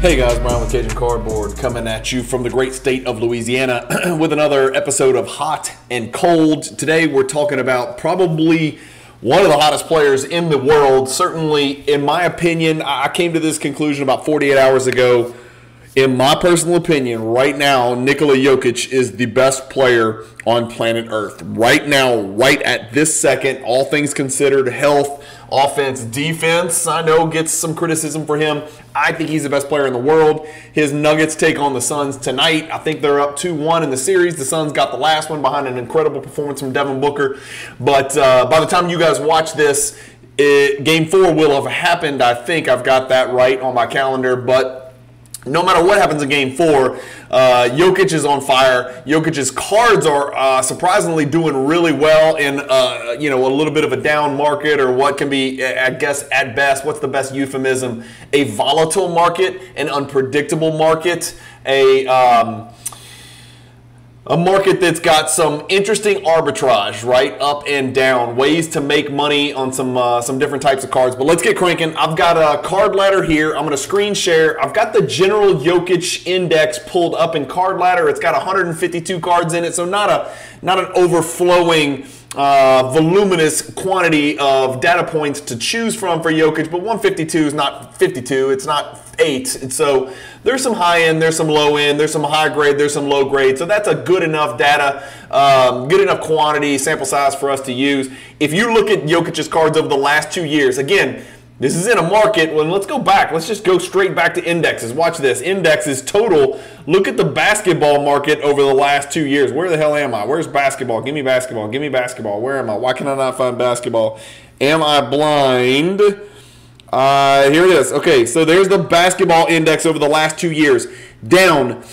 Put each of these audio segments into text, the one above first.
Hey guys, Brian with Cajun Cardboard coming at you from the great state of Louisiana with another episode of Hot and Cold. Today we're talking about probably one of the hottest players in the world. Certainly, in my opinion, I came to this conclusion about 48 hours ago. In my personal opinion, right now, Nikola Jokic is the best player on planet Earth. Right now, right at this second, all things considered, health, offense, defense, I know gets some criticism for him. I think he's the best player in the world. His Nuggets take on the Suns tonight. I think they're up 2 1 in the series. The Suns got the last one behind an incredible performance from Devin Booker. But uh, by the time you guys watch this, it, game four will have happened. I think I've got that right on my calendar. But no matter what happens in game four, uh, Jokic is on fire. Jokic's cards are uh, surprisingly doing really well in uh, you know a little bit of a down market or what can be, I guess, at best, what's the best euphemism? A volatile market, an unpredictable market, a um, a market that's got some interesting arbitrage, right, up and down, ways to make money on some uh, some different types of cards. But let's get cranking. I've got a card ladder here. I'm going to screen share. I've got the general Jokic index pulled up in card ladder. It's got 152 cards in it, so not a not an overflowing. Uh, voluminous quantity of data points to choose from for Jokic, but 152 is not 52. It's not eight. And so there's some high end, there's some low end, there's some high grade, there's some low grade. So that's a good enough data, um, good enough quantity, sample size for us to use. If you look at Jokic's cards over the last two years, again, this is in a market. when let's go back. Let's just go straight back to indexes. Watch this. Indexes total. Look at the basketball market over the last two years. Where the hell am I? Where's basketball? Give me basketball. Give me basketball. Where am I? Why can I not find basketball? Am I blind? Uh, here it is. Okay, so there's the basketball index over the last two years, down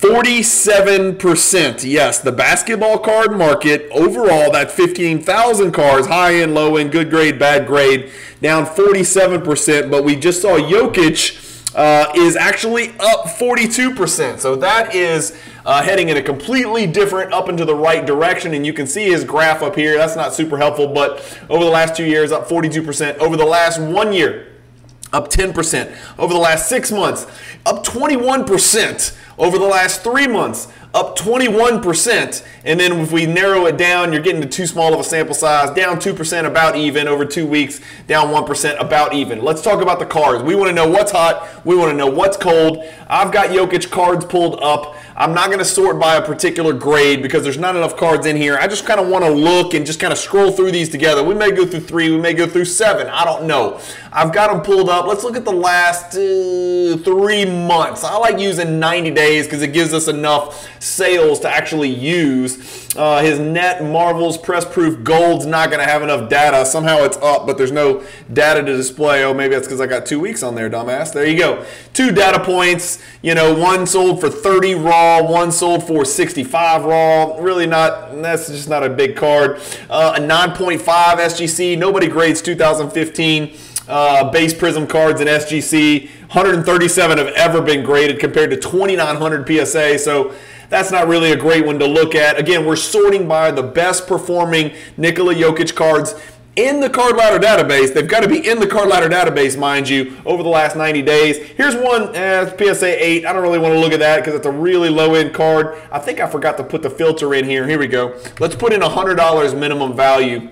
47%. Yes, the basketball card market overall, that 15,000 cards, high end, low end, good grade, bad grade, down 47%. But we just saw Jokic. Uh, is actually up 42%. So that is uh, heading in a completely different up into the right direction. And you can see his graph up here. That's not super helpful, but over the last two years, up 42%. Over the last one year, up 10%. Over the last six months, up 21%. Over the last three months, up 21%. And then if we narrow it down, you're getting to too small of a sample size, down 2% about even over two weeks, down 1% about even. Let's talk about the cards. We want to know what's hot, we want to know what's cold. I've got Jokic cards pulled up. I'm not going to sort by a particular grade because there's not enough cards in here. I just kind of want to look and just kind of scroll through these together. We may go through three, we may go through seven. I don't know. I've got them pulled up. Let's look at the last uh, three months. I like using 90 days because it gives us enough sales to actually use. Uh, his net Marvels press proof gold's not going to have enough data. Somehow it's up, but there's no data to display. Oh, maybe that's because I got two weeks on there, dumbass. There you go. Two data points. You know, one sold for 30 raw, one sold for 65 raw. Really not, that's just not a big card. Uh, a 9.5 SGC. Nobody grades 2015 uh, base prism cards in SGC. 137 have ever been graded compared to 2,900 PSA. So that's not really a great one to look at. Again, we're sorting by the best performing Nikola Jokic cards in the card ladder database. They've got to be in the card ladder database, mind you, over the last 90 days. Here's one, eh, PSA 8. I don't really want to look at that because it's a really low end card. I think I forgot to put the filter in here. Here we go. Let's put in $100 minimum value.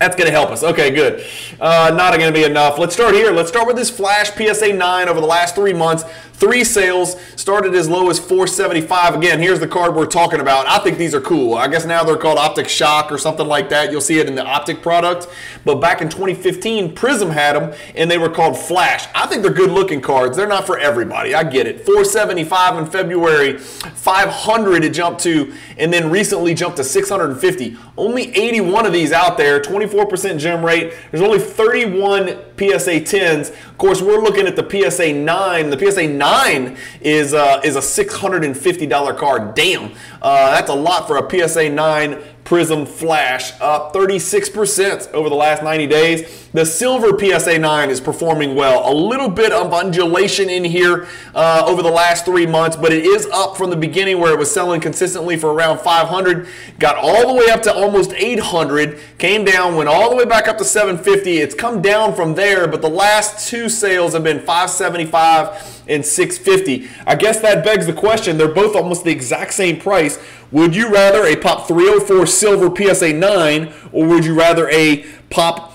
That's going to help us. Okay, good. Uh, not going to be enough. Let's start here. Let's start with this Flash PSA 9 over the last three months. Three sales started as low as 475. Again, here's the card we're talking about. I think these are cool. I guess now they're called Optic Shock or something like that. You'll see it in the Optic product. But back in 2015, Prism had them and they were called Flash. I think they're good looking cards. They're not for everybody. I get it. 475 in February, 500 it jumped to, and then recently jumped to 650. Only 81 of these out there, 24% gem rate. There's only 31 PSA 10s. Of course, we're looking at the PSA 9. The PSA 9 is uh, is a six hundred and fifty dollar card. Damn, uh, that's a lot for a PSA nine Prism Flash, up 36% over the last 90 days. The silver PSA 9 is performing well. A little bit of undulation in here uh, over the last three months, but it is up from the beginning where it was selling consistently for around 500, got all the way up to almost 800, came down, went all the way back up to 750. It's come down from there, but the last two sales have been 575 and 650. I guess that begs the question. They're both almost the exact same price. Would you rather a Pop 304 Silver PSA 9 or would you rather a Pop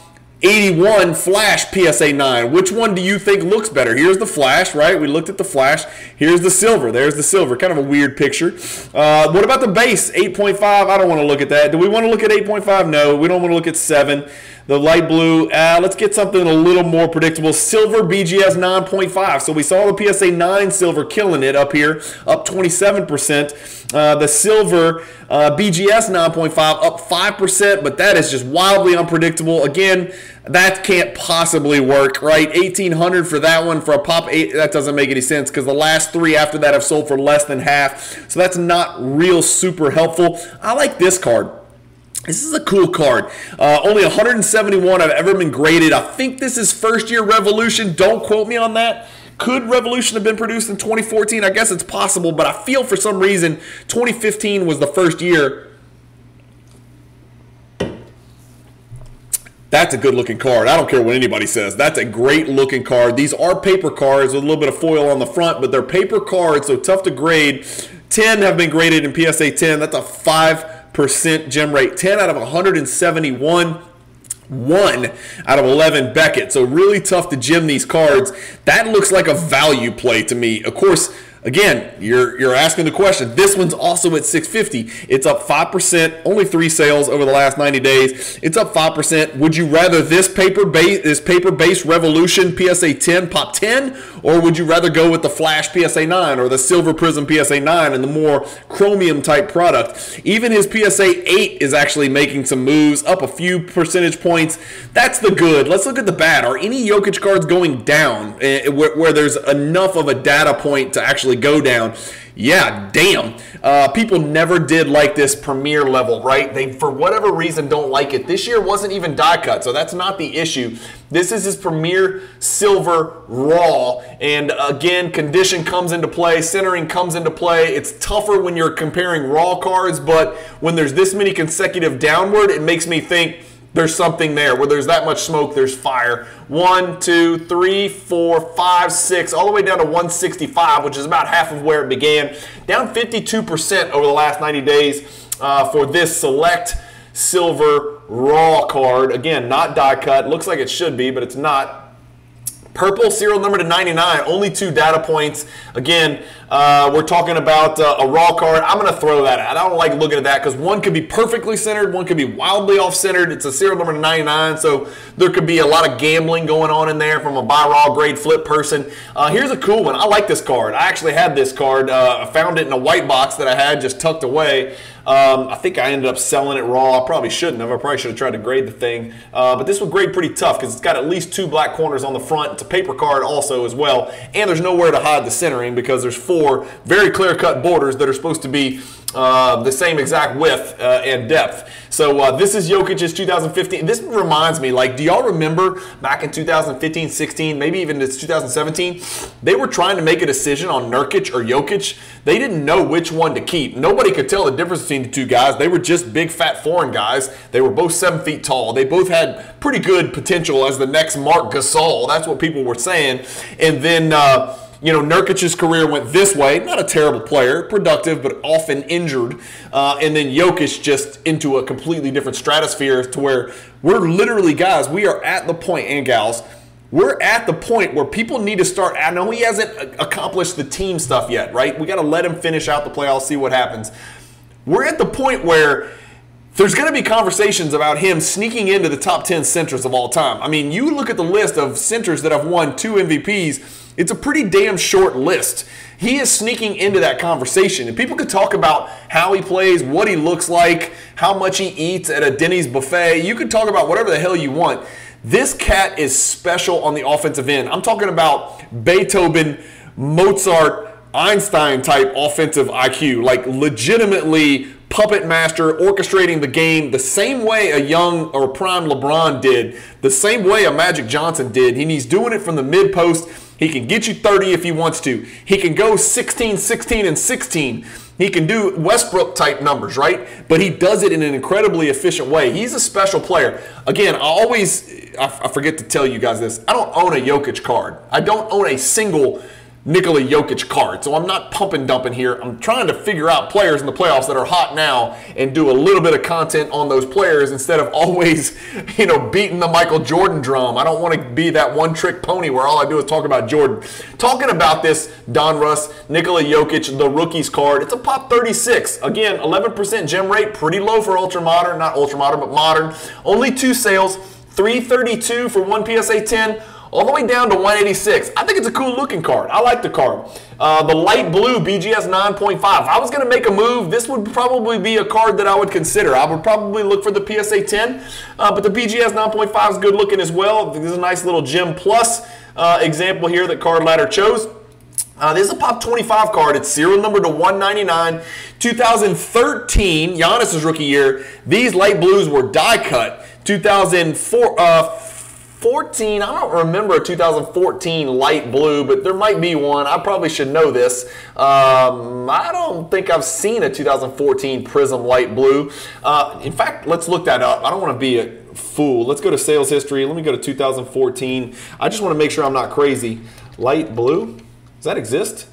81 Flash PSA 9. Which one do you think looks better? Here's the Flash, right? We looked at the Flash. Here's the silver. There's the silver. Kind of a weird picture. Uh, what about the base? 8.5. I don't want to look at that. Do we want to look at 8.5? No. We don't want to look at 7. The light blue, uh, let's get something a little more predictable. Silver BGS 9.5. So we saw the PSA 9 silver killing it up here, up 27%. Uh, the silver uh, BGS 9.5 up 5%, but that is just wildly unpredictable. Again, that can't possibly work, right? 1800 for that one for a pop 8 that doesn't make any sense because the last 3 after that have sold for less than half. So that's not real super helpful. I like this card. This is a cool card. Uh, only 171 I've ever been graded. I think this is first year Revolution. Don't quote me on that. Could Revolution have been produced in 2014? I guess it's possible, but I feel for some reason 2015 was the first year. That's a good looking card. I don't care what anybody says. That's a great looking card. These are paper cards with a little bit of foil on the front, but they're paper cards, so tough to grade. 10 have been graded in PSA 10. That's a 5 percent gem rate, 10 out of 171 one out of 11 Beckett. So really tough to gem these cards. That looks like a value play to me. Of course, Again, you're you're asking the question. This one's also at 650. It's up 5%, only 3 sales over the last 90 days. It's up 5%. Would you rather this paper base this paper-based Revolution PSA 10 pop 10 or would you rather go with the Flash PSA 9 or the Silver Prism PSA 9 and the more chromium type product? Even his PSA 8 is actually making some moves, up a few percentage points. That's the good. Let's look at the bad. Are any Jokic cards going down eh, where, where there's enough of a data point to actually go down. Yeah, damn. Uh, people never did like this premier level, right? They, for whatever reason, don't like it. This year wasn't even die cut, so that's not the issue. This is his premier silver raw. And again, condition comes into play, centering comes into play. It's tougher when you're comparing raw cards, but when there's this many consecutive downward, it makes me think there's something there. Where there's that much smoke, there's fire. One, two, three, four, five, six, all the way down to 165, which is about half of where it began. Down 52% over the last 90 days uh, for this select silver raw card. Again, not die cut. Looks like it should be, but it's not. Purple serial number to 99, only two data points. Again, uh, we're talking about uh, a raw card. I'm going to throw that out. I don't like looking at that because one could be perfectly centered, one could be wildly off centered. It's a serial number to 99, so there could be a lot of gambling going on in there from a buy raw grade flip person. Uh, here's a cool one. I like this card. I actually had this card. Uh, I found it in a white box that I had just tucked away. Um, I think I ended up selling it raw. I probably shouldn't have. I probably should have tried to grade the thing. Uh, but this would grade pretty tough because it's got at least two black corners on the front. It's a paper card also as well. And there's nowhere to hide the centering because there's four very clear cut borders that are supposed to be uh, the same exact width uh, and depth. So uh, this is Jokic's 2015. This reminds me, like, do y'all remember back in 2015, 16, maybe even it's 2017? They were trying to make a decision on Nurkic or Jokic. They didn't know which one to keep. Nobody could tell the difference between the two guys. They were just big, fat, foreign guys. They were both seven feet tall. They both had pretty good potential as the next Marc Gasol. That's what people were saying. And then. You know, Nurkic's career went this way. Not a terrible player, productive, but often injured. Uh, and then Jokic just into a completely different stratosphere to where we're literally, guys, we are at the point, and gals, we're at the point where people need to start. I know he hasn't accomplished the team stuff yet, right? We got to let him finish out the playoffs, see what happens. We're at the point where there's going to be conversations about him sneaking into the top 10 centers of all time. I mean, you look at the list of centers that have won two MVPs it's a pretty damn short list. He is sneaking into that conversation. And people could talk about how he plays, what he looks like, how much he eats at a Denny's buffet. You could talk about whatever the hell you want. This cat is special on the offensive end. I'm talking about Beethoven, Mozart, Einstein type offensive IQ. Like legitimately puppet master, orchestrating the game the same way a young or prime LeBron did, the same way a Magic Johnson did. And he's doing it from the mid post. He can get you 30 if he wants to. He can go 16, 16, and 16. He can do Westbrook type numbers, right? But he does it in an incredibly efficient way. He's a special player. Again, I always I forget to tell you guys this. I don't own a Jokic card. I don't own a single Nikola Jokic card. So I'm not pumping dumping here. I'm trying to figure out players in the playoffs that are hot now and do a little bit of content on those players instead of always, you know, beating the Michael Jordan drum. I don't want to be that one trick pony where all I do is talk about Jordan. Talking about this Donruss, Nikola Jokic, the rookies card. It's a pop 36. Again, 11% gem rate, pretty low for ultra modern, not ultra modern, but modern. Only two sales, 332 for one PSA 10 all the way down to 186. I think it's a cool looking card. I like the card. Uh, the light blue BGS 9.5. If I was going to make a move, this would probably be a card that I would consider. I would probably look for the PSA 10, uh, but the BGS 9.5 is good looking as well. This is a nice little Gem Plus uh, example here that Card Ladder chose. Uh, this is a Pop 25 card. It's serial number to 199. 2013, Giannis's rookie year. These light blues were die cut. 2004, uh, 14, I don't remember a 2014 light blue, but there might be one. I probably should know this. Um, I don't think I've seen a 2014 Prism light blue. Uh, in fact, let's look that up. I don't want to be a fool. Let's go to sales history. Let me go to 2014. I just want to make sure I'm not crazy. Light blue? Does that exist?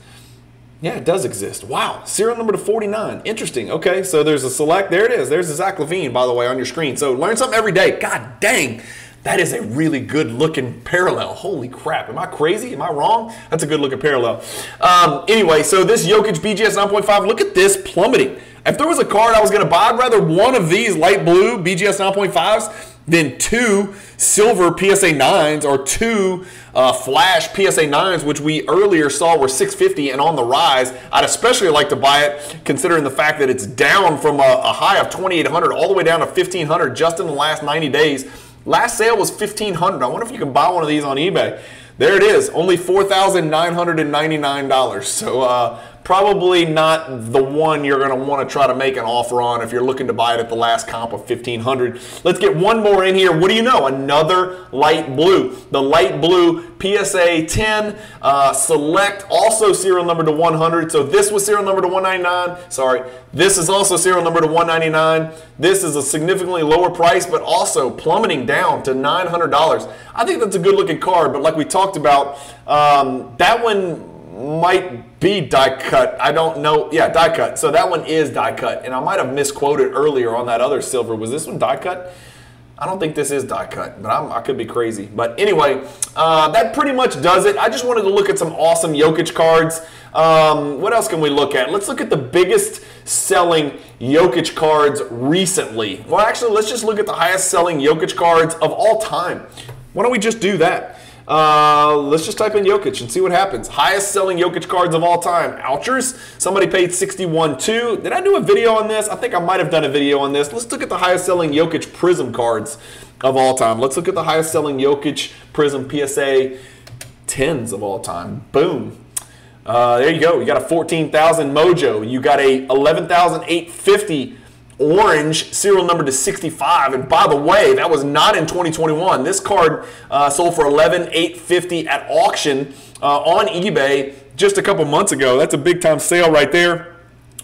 Yeah, it does exist. Wow. Serial number to 49. Interesting. Okay, so there's a select. There it is. There's a Zach LaVine, by the way, on your screen. So learn something every day. God dang. That is a really good looking parallel. Holy crap. Am I crazy? Am I wrong? That's a good looking parallel. Um, anyway, so this Jokic BGS 9.5, look at this plummeting. If there was a card I was going to buy, I'd rather one of these light blue BGS 9.5s than two silver PSA 9s or two uh, flash PSA 9s, which we earlier saw were 650 and on the rise. I'd especially like to buy it considering the fact that it's down from a, a high of 2,800 all the way down to 1,500 just in the last 90 days. Last sale was 1500 I wonder if you can buy one of these on eBay. There it is, only $4,999. So uh, probably not the one you're going to want to try to make an offer on if you're looking to buy it at the last comp of 1500 Let's get one more in here. What do you know? Another light blue. The light blue PSA 10 uh, select, also serial number to 100. So this was serial number to 199. Sorry, this is also serial number to 199. This is a significantly lower price, but also plummeting down to $900. I think that's a good looking card, but like we talked about, um, that one might be die cut. I don't know. Yeah, die cut. So that one is die cut. And I might have misquoted earlier on that other silver. Was this one die cut? I don't think this is die cut, but I'm, i could be crazy. But anyway, uh, that pretty much does it. I just wanted to look at some awesome Jokic cards. Um, what else can we look at? Let's look at the biggest selling Jokic cards recently. Well, actually, let's just look at the highest selling Jokic cards of all time. Why don't we just do that? Uh, let's just type in Jokic and see what happens. Highest selling Jokic cards of all time. Ouchers. Somebody paid 61.2. Did I do a video on this? I think I might have done a video on this. Let's look at the highest selling Jokic Prism cards of all time. Let's look at the highest selling Jokic Prism PSA 10s of all time. Boom. Uh, there you go. You got a 14,000 Mojo. You got a 11,850 orange serial number to 65. And by the way, that was not in 2021. This card uh, sold for 11,850 at auction uh, on eBay just a couple months ago. That's a big time sale right there.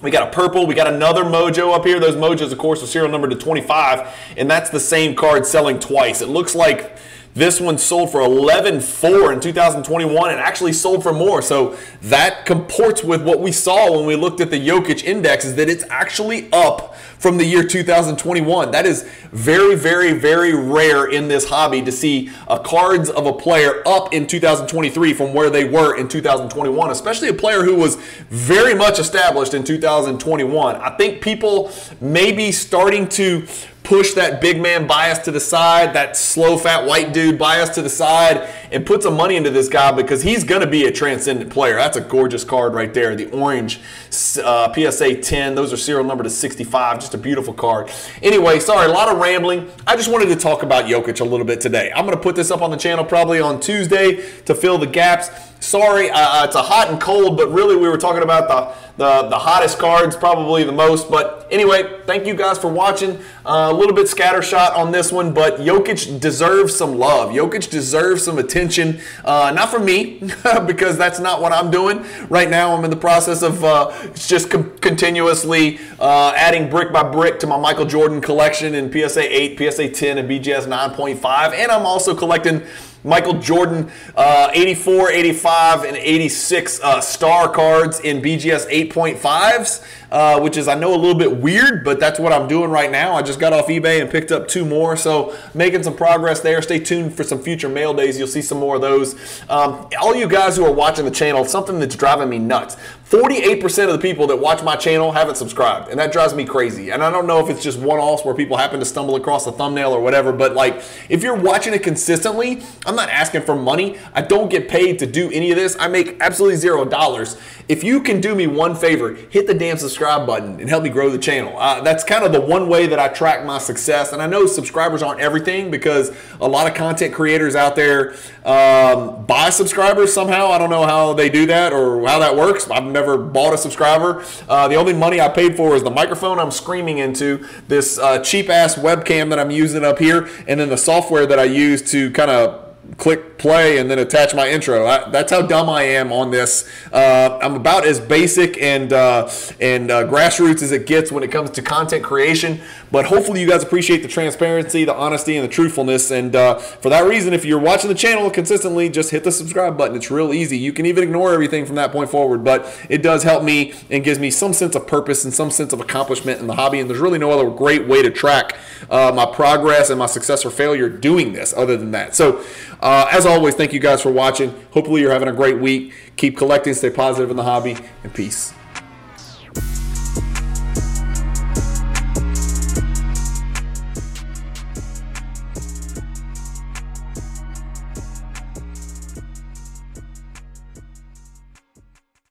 We got a purple. We got another Mojo up here. Those Mojos, of course, are serial number to 25, and that's the same card selling twice. It looks like this one sold for 11.4 in 2021 and actually sold for more. So that comports with what we saw when we looked at the Jokic index is that it's actually up from the year 2021. That is very, very, very rare in this hobby to see a cards of a player up in 2023 from where they were in 2021, especially a player who was very much established in 2021. I think people may be starting to push that big man bias to the side, that slow, fat white dude bias to the side, and put some money into this guy because he's going to be a transcendent player. That's a gorgeous card right there. The orange uh, PSA 10. Those are serial number to 65. Just a beautiful card. Anyway, sorry, a lot of rambling. I just wanted to talk about Jokic a little bit today. I'm going to put this up on the channel probably on Tuesday to fill the gaps. Sorry, uh, uh, it's a hot and cold, but really we were talking about the, the, the hottest cards, probably the most. But anyway, thank you guys for watching. Uh, a little bit scattershot on this one, but Jokic deserves some love. Jokic deserves some attention. Uh, not from me, because that's not what I'm doing. Right now, I'm in the process of uh, just com- continuously uh, adding brick by brick to my Michael Jordan collection in PSA 8, PSA 10, and BGS 9.5. And I'm also collecting Michael Jordan uh, 84, 85, and 86 uh, star cards in BGS 8.5s, uh, which is, I know, a little bit weird, but that's what I'm doing right now. I just got off eBay and picked up two more, so making some progress there. Stay tuned for some future mail days. You'll see some more of those. Um, all you guys who are watching the channel, something that's driving me nuts. 48% of the people that watch my channel haven't subscribed, and that drives me crazy. And I don't know if it's just one offs where people happen to stumble across a thumbnail or whatever, but like if you're watching it consistently, I'm not asking for money. I don't get paid to do any of this. I make absolutely zero dollars. If you can do me one favor, hit the damn subscribe button and help me grow the channel. Uh, that's kind of the one way that I track my success. And I know subscribers aren't everything because a lot of content creators out there um, buy subscribers somehow. I don't know how they do that or how that works. I've never bought a subscriber. Uh, the only money I paid for is the microphone I'm screaming into, this uh, cheap ass webcam that I'm using up here, and then the software that I use to kind of click play and then attach my intro. I, that's how dumb I am on this. Uh, I'm about as basic and uh, and uh, grassroots as it gets when it comes to content creation. But hopefully, you guys appreciate the transparency, the honesty, and the truthfulness. And uh, for that reason, if you're watching the channel consistently, just hit the subscribe button. It's real easy. You can even ignore everything from that point forward, but it does help me and gives me some sense of purpose and some sense of accomplishment in the hobby. And there's really no other great way to track uh, my progress and my success or failure doing this other than that. So, uh, as always, thank you guys for watching. Hopefully, you're having a great week. Keep collecting, stay positive in the hobby, and peace.